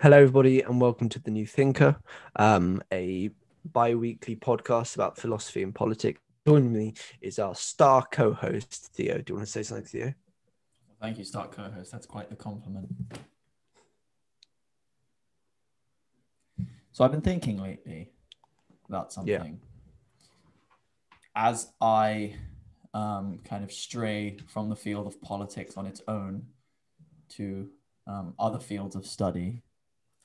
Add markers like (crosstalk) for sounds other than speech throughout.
Hello, everybody, and welcome to the New Thinker, um, a bi-weekly podcast about philosophy and politics. Joining me is our star co-host Theo. Do you want to say something, Theo? Thank you, star co-host. That's quite the compliment. So I've been thinking lately about something. As I um, kind of stray from the field of politics on its own to um, other fields of study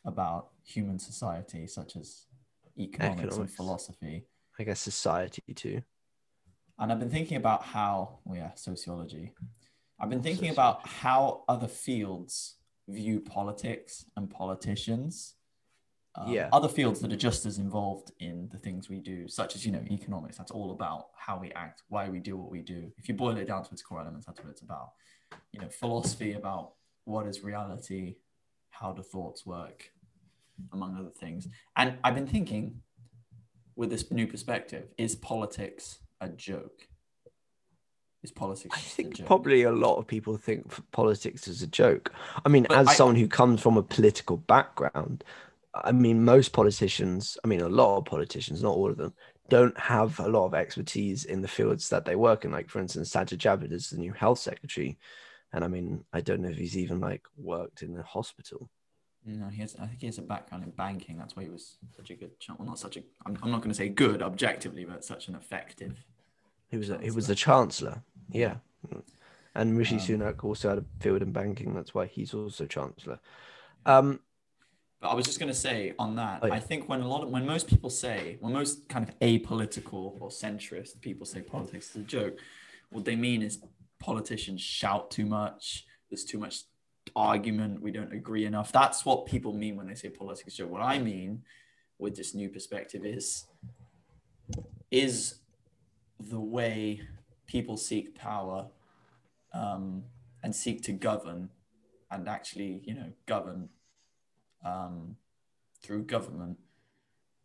about human society, such as economics, and philosophy. I guess society too. And I've been thinking about how, well, yeah, sociology. I've been thinking Sociology. about how other fields view politics and politicians. Um, Yeah. Other fields that are just as involved in the things we do, such as, you know, economics. That's all about how we act, why we do what we do. If you boil it down to its core elements, that's what it's about. You know, philosophy about what is reality, how do thoughts work, among other things. And I've been thinking with this new perspective, is politics a joke? Is politics I a think joke? probably a lot of people think politics is a joke. I mean, But as I- someone who comes from a political background, I mean, most politicians, I mean, a lot of politicians, not all of them, don't have a lot of expertise in the fields that they work in. Like, for instance, Sajid Javid is the new health secretary. And I mean, I don't know if he's even like worked in a hospital. No, he has. I think he has a background in banking. That's why he was such a good. ch- Well, not such a. I'm, I'm not going to say good objectively, but such an effective. He was a, he was the chancellor. Yeah. And Rishi Um, Sunak also had a field in banking. That's why he's also chancellor. Um, But I was just going to say on that, Oh, yeah. I think when a lot of when most people say, when most kind of apolitical or centrist people say politics is a joke, what they mean is politicians shout too much. There's too much argument. We don't agree enough. That's what people mean when they say politics joke. What I mean with this new perspective is is the way people seek power um, and seek to govern and actually, you know, govern um, through government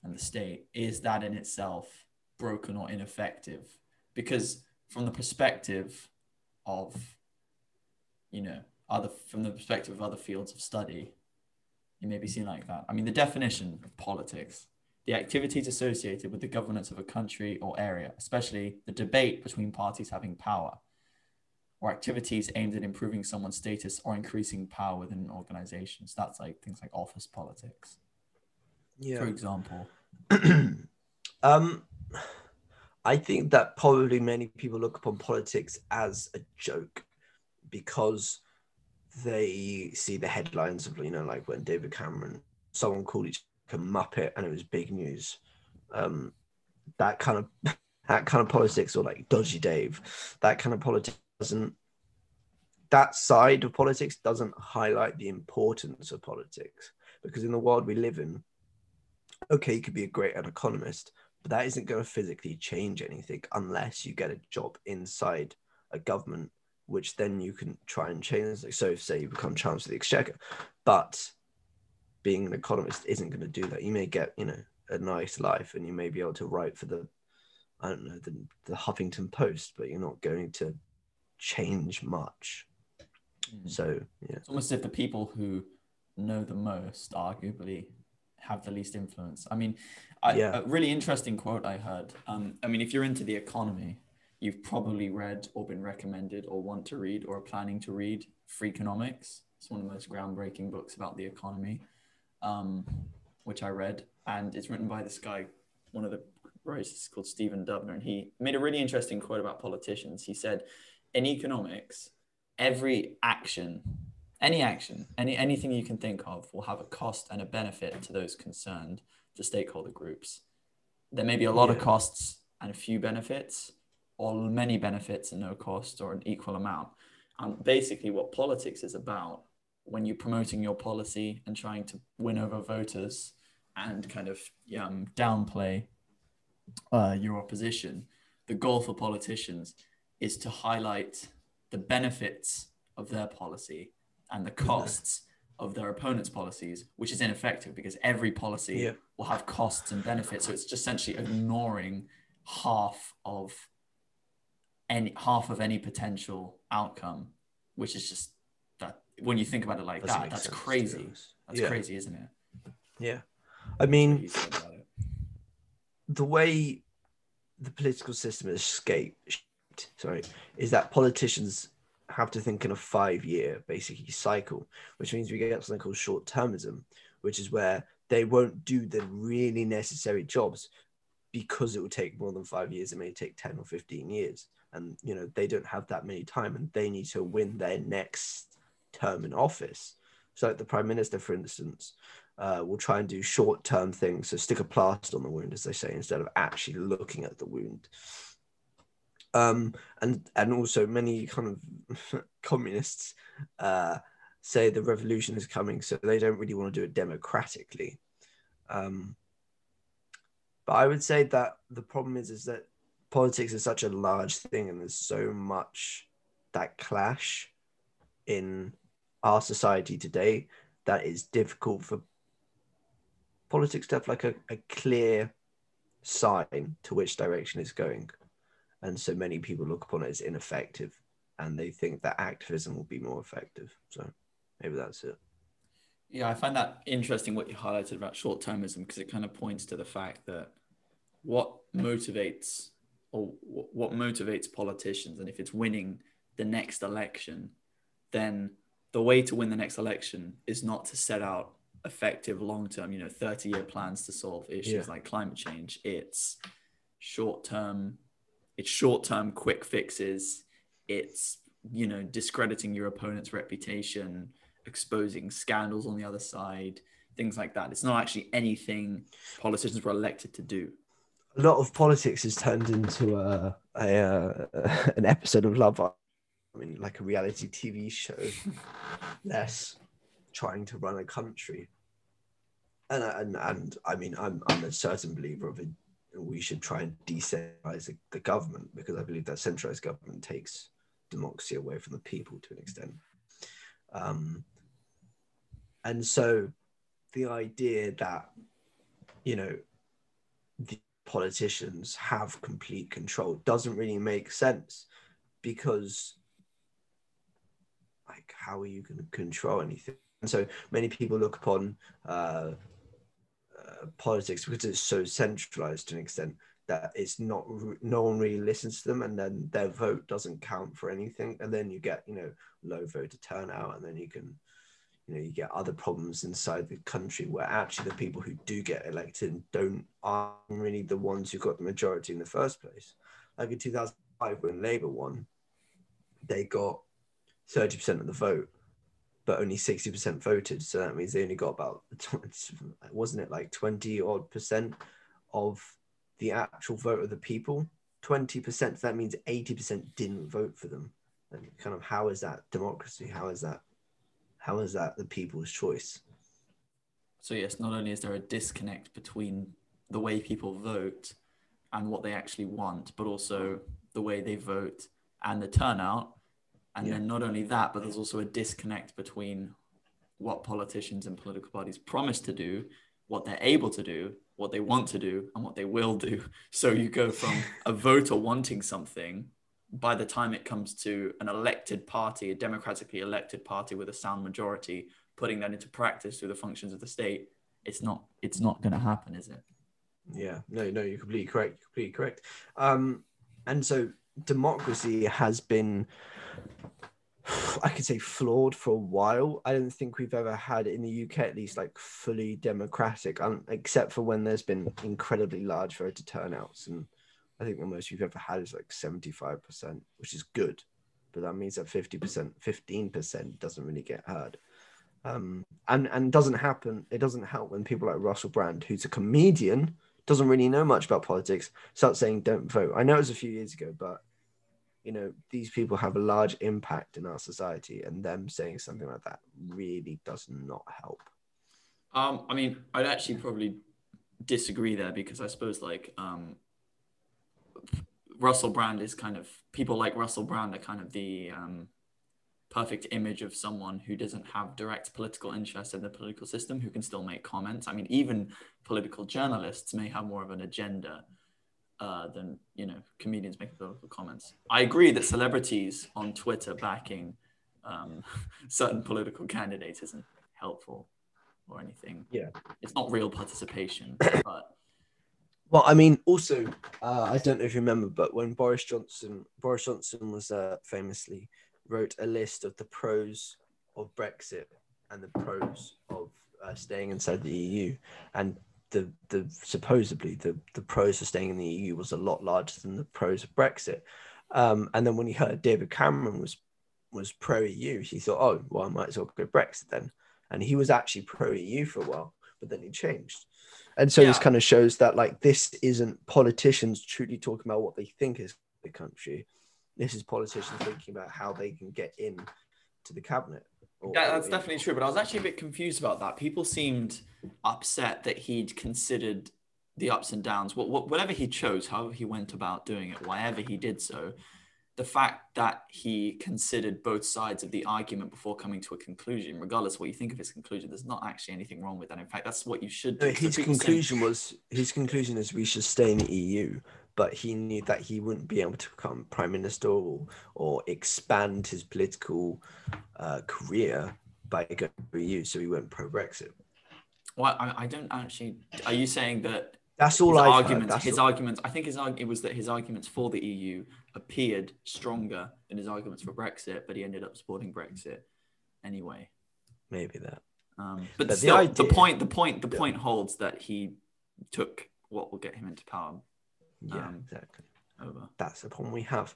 and the state, is that in itself broken or ineffective? Because from the perspective of, you know, other from the perspective of other fields of study, it may be seen like that. I mean, the definition of politics, the activities associated with the governance of a country or area, especially the debate between parties having power, or activities aimed at improving someone's status or increasing power within an organization. So that's like things like office politics, for example. (clears throat) um, I think that probably many people look upon politics as a joke because they see the headlines of you know like when David Cameron someone called each a muppet and it was big news. Um, that kind of (laughs) that kind of politics or like dodgy Dave, that kind of politics doesn't that side of politics doesn't highlight the importance of politics because in the world we live in, okay, you could be a great economist, but that isn't going to physically change anything unless you get a job inside a government, which then you can try and change. So, if, say, you become Chancellor of the Exchequer, but being an economist isn't going to do that. You may get, you know, a nice life and you may be able to write for the, I don't know, the, the Huffington Post, but you're not going to change much. Mm. So, yeah. It's almost as if the people who know the most, arguably, have the least influence. I mean, I, Yeah. a really interesting quote I heard. Um, I mean, if you're into the economy, you've probably read or been recommended or want to read or are planning to read Freakonomics. It's one of the most groundbreaking books about the economy, um, which I read. And it's written by this guy, one of the writers called Stephen Dubner. And he made a really interesting quote about politicians. He said, in economics, every action any action any anything you can think of will have a cost and a benefit to those concerned to stakeholder groups there may be a lot of costs and a few benefits or many benefits and no cost or an equal amount and basically what politics is about when you're promoting your policy and trying to win over voters and kind of um, downplay uh, your opposition the goal for politicians is to highlight the benefits of their policy and the costs of their opponent's policies, which is ineffective because every policy Yeah. will have costs and benefits. So it's just essentially ignoring half of any half of any potential outcome, which is just that when you think about it like Doesn't that, that's sense, crazy. That's yeah. crazy, isn't it? Yeah. I mean, you said about it. the way the political system is escaped, sorry, is that politicians have to think in a five year basically cycle, which means we get something called short termism, which is where they won't do the really necessary jobs because it will take more than five years. It may take 10 or 15 years. And, you know, they don't have that many time and they need to win their next term in office. So, like the prime minister, for instance, uh, will try and do short term things. So stick a plaster on the wound, as they say, instead of actually looking at the wound. Um, and and also many kind of (laughs) communists uh, say the revolution is coming, so they don't really want to do it democratically. Um, but I would say that the problem is is that politics is such a large thing, and there's so much that clash in our society today that it's difficult for politics to have like a, a clear sign to which direction it's going. And so many people look upon it as ineffective and they think that activism will be more effective. So maybe that's it. Yeah, I find that interesting what you highlighted about short termism because it kind of points to the fact that what motivates or what motivates politicians, and if it's winning the next election, then the way to win the next election is not to set out effective long term, you know, 30 year plans to solve issues Yeah. like climate change. It's short term, it's short term quick fixes. It's, you know, discrediting your opponent's reputation, exposing scandals on the other side, things like that. It's not actually anything politicians were elected to do. A lot of politics has turned into a, a uh, (laughs) an episode of Love. I mean, like a reality TV show, (laughs) less trying to run a country. And and and I mean, I'm I'm a certain believer of it. We should try and decentralize the, the government because I believe that centralized government takes democracy away from the people to an extent. Um, and so, the idea that you know the politicians have complete control. Doesn't really make sense because like how are you going to control anything? And so many people look upon uh, uh, politics because it's so centralized to an extent that it's not no one really listens to them and then their vote doesn't count for anything. And then you get you know low voter turnout and then you can you know you get other problems inside the country where actually the people who do get elected don't are really the ones who got the majority in the first place. Like in 2005 when labour won they got 30% of the vote but only 60% voted. So that means they only got about (laughs) wasn't it like 20 odd percent of the actual vote of the people? 20% that means 80% didn't vote for them. And kind of how is that democracy? How is that how is that the people's choice So, yes, not only is there a disconnect between the way people vote and what they actually want, but also the way they vote and the turnout. And Yeah. then not only that, but there's also a disconnect between what politicians and political parties promise to do, what they're able to do, what they want to do, and what they will do. (laughs) So you go from a voter wanting something by the time it comes to an elected party, a democratically elected party with a sound majority, putting that into practice through the functions of the state, it's not it's not going to happen, is it? Yeah, no, no, you're completely correct. Completely correct. Um, and so democracy has been, I could say, flawed for a while. I don't think we've ever had in the UK, at least, like fully democratic, um, except for when there's been incredibly large voter turnouts. And I think the most we've ever had is like 75%, which is good. But that means that 50%, 15% doesn't really get heard. Um, and and doesn't happen. It doesn't help when people like Russell Brand, who's a comedian, doesn't really know much about politics, start saying don't vote. I know it was a few years ago, but you know these people have a large impact in our society, and them saying something like that really does not help. Um, I mean, I'd actually probably disagree there because I suppose like um, Russell Brand is kind of people like Russell Brand are kind of the um, perfect image of someone who doesn't have direct political interest in the political system who can still make comments. I mean, even political journalists may have more of an agenda uh, than you know comedians making political comments. I agree that celebrities on Twitter backing um, (laughs) certain political candidates isn't helpful or anything. Yeah. It's not real participation, (coughs) but Well, I mean, also, uh, I don't know if you remember, but when Boris Johnson, Boris Johnson was uh, famously wrote a list of the pros of Brexit and the pros of uh, staying inside the EU, and the the supposedly the the pros of staying in the EU was a lot larger than the pros of Brexit. Um, and then when he heard David Cameron was was pro EU, he thought, oh, well, I might as well go Brexit then. And he was actually pro EU for a while, but then he changed. And so this kind of shows that like this isn't politicians truly talking about what they think is the country. This is politicians thinking about how they can get in to the cabinet. or- Yeah, or that's in- definitely true. But I was actually a bit confused about that. People seemed upset that he'd considered the ups and downs, wh- wh- whatever he chose, however he went about doing it, wherever he did so. The fact that he considered both sides of the argument before coming to a conclusion, regardless of what you think of his conclusion, there's not actually anything wrong with that. In fact, that's what you should do. His conclusion was his conclusion is we should stay in the EU, but he knew that he wouldn't be able to become prime minister or, or expand his political uh, career by going to EU, so he went pro Brexit. Well, I, I don't actually. Are you saying that That's all his I've heard, arguments, that's his all- arguments, I think his it was that his arguments for the EU appeared stronger than his arguments for Brexit, but he ended up supporting Brexit anyway. maybe that. Um, but But the still, the, idea- point, the point, the Yeah. point holds that he took what will get him into power Yeah, Um, exactly. over. That's the problem we have.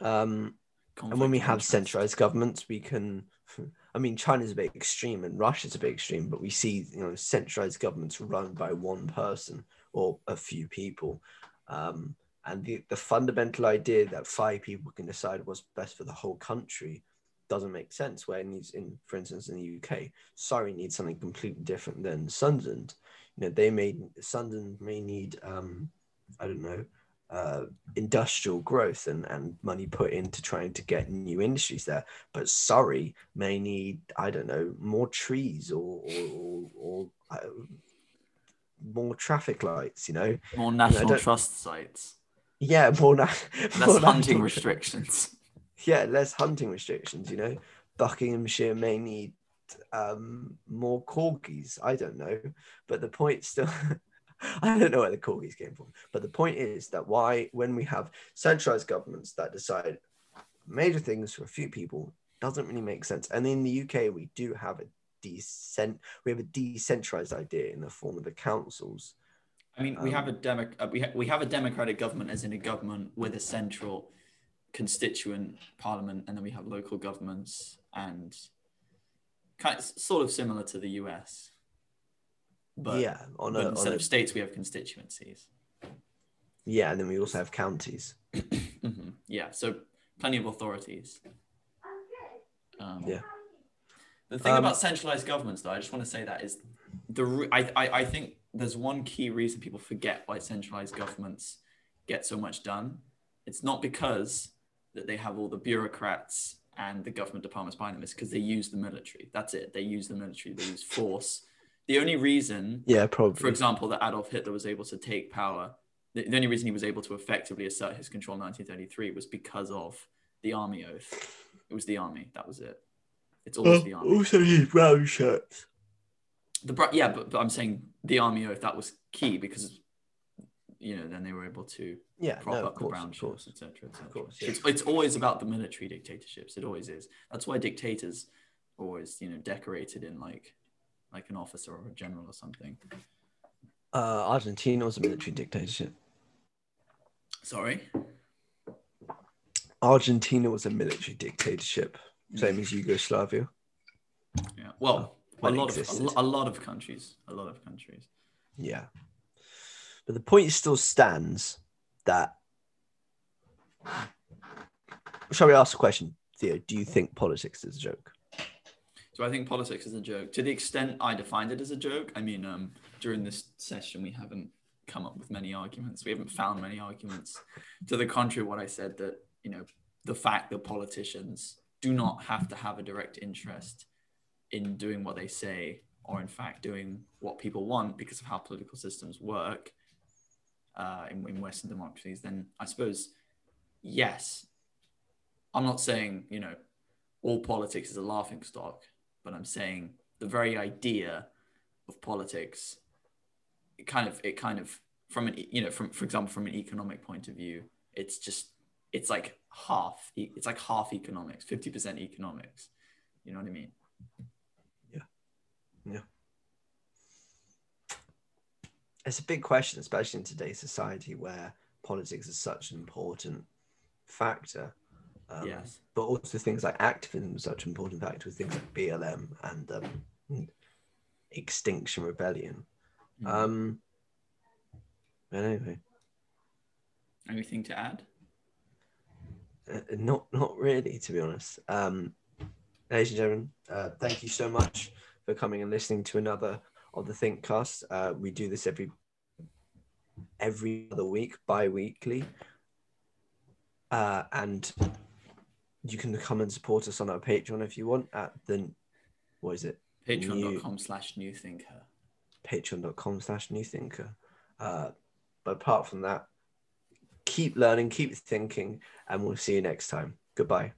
Um, and when we have centralized governments, we can. (laughs) I mean, China's a bit extreme and Russia's a bit extreme, but we see you know centralized governments run by one person or a few people, um, and the the fundamental idea that five people can decide what's best for the whole country doesn't make sense. Where it needs, in for instance, in the UK, Surrey needs something completely different than Sunderland. You know, they may Sunderland may need, um, I don't know, uh, industrial growth and, and money put into trying to get new industries there. But Surrey may need, I don't know, more trees or, or, or, or uh, more traffic lights, you know? more national don't- trust sites, Yeah, more, na- (laughs) less more hunting national- restrictions. (laughs) Yeah, less hunting restrictions, you know? Buckinghamshire may need um, more corgis. I don't know. But the point still. (laughs) I don't know where the corgis came from, but the point is that why, when we have centralized governments that decide major things for a few people, doesn't really make sense. And in the UK, we do have a decent, we have a decentralized idea in the form of the councils. I mean, we have a Um, demo- uh, we, ha- we have a democratic government, as in a government with a central constituent parliament, and then we have local governments, and kind of, sort of similar to the US. But, yeah, on but a, instead on a of states, we have constituencies. yeah, and then we also have counties. (coughs) Mhm. Yeah, so plenty of authorities. Um, Yeah. The thing Um, about centralized governments, though, I just want to say that is the I, I I think there's one key reason people forget why centralized governments get so much done. It's not because that they have all the bureaucrats and the government departments behind them. It's because they use the military. That's it. They use the military. They use force. The only reason Yeah, probably. for example, that Adolf Hitler was able to take power, the, the only reason he was able to effectively assert his control in 1933 was because of the army oath. It was the army. That was it. It's always the army. Also, use brown shirts. The bra- yeah, but, but I'm saying the army oath that was key because you know then they were able to Yeah, prop no, up of course, the brown shirts, etc. etc. course, yeah. It's it's always about the military dictatorships. It always is. That's why dictators are always you know decorated in like like an officer or a general or something. Uh, Argentina was a military dictatorship. Sorry. Argentina was a military dictatorship, same as Yugoslavia. Yeah. Well, a when it lot of a, a lot of countries, a lot of countries. Yeah. But the point still stands that. Shall we ask a question, Theo? Do you think politics is a joke? So I think politics is a joke. To the extent I defined it as a joke, I mean, um, during this session we haven't come up with many arguments. We haven't found many arguments to the contrary. What I said that you know the fact that politicians do not have to have a direct interest in doing what they say, or in fact doing what people want because of how political systems work uh, in, in Western democracies, then I suppose yes. I'm not saying you know all politics is a laughing stock, but I'm saying the very idea of politics, it kind of it kind of from an you know from for example from an economic point of view, it's just it's like half it's like half economics, fifty percent economics. You know what I mean? Yeah. Yeah. It's a big question, especially in today's society where politics is such an important factor. Um, yes. But also things like activism is such an important factor with things like BLM and um, Extinction Rebellion. Mm. Um, but anyway, Anything to add? Uh, not not really, to be honest. Um, ladies and gentlemen, uh, thank you so much for coming and listening to another of the Thinkcast. Uh, we do this every every other week, bi-weekly. Uh, and you can come and support us on our Patreon if you want at the what is it? Patreon.com slash new thinker. Patreon.com slash new thinker. Uh, but apart from that, keep learning, keep thinking, and we'll see you next time. Goodbye.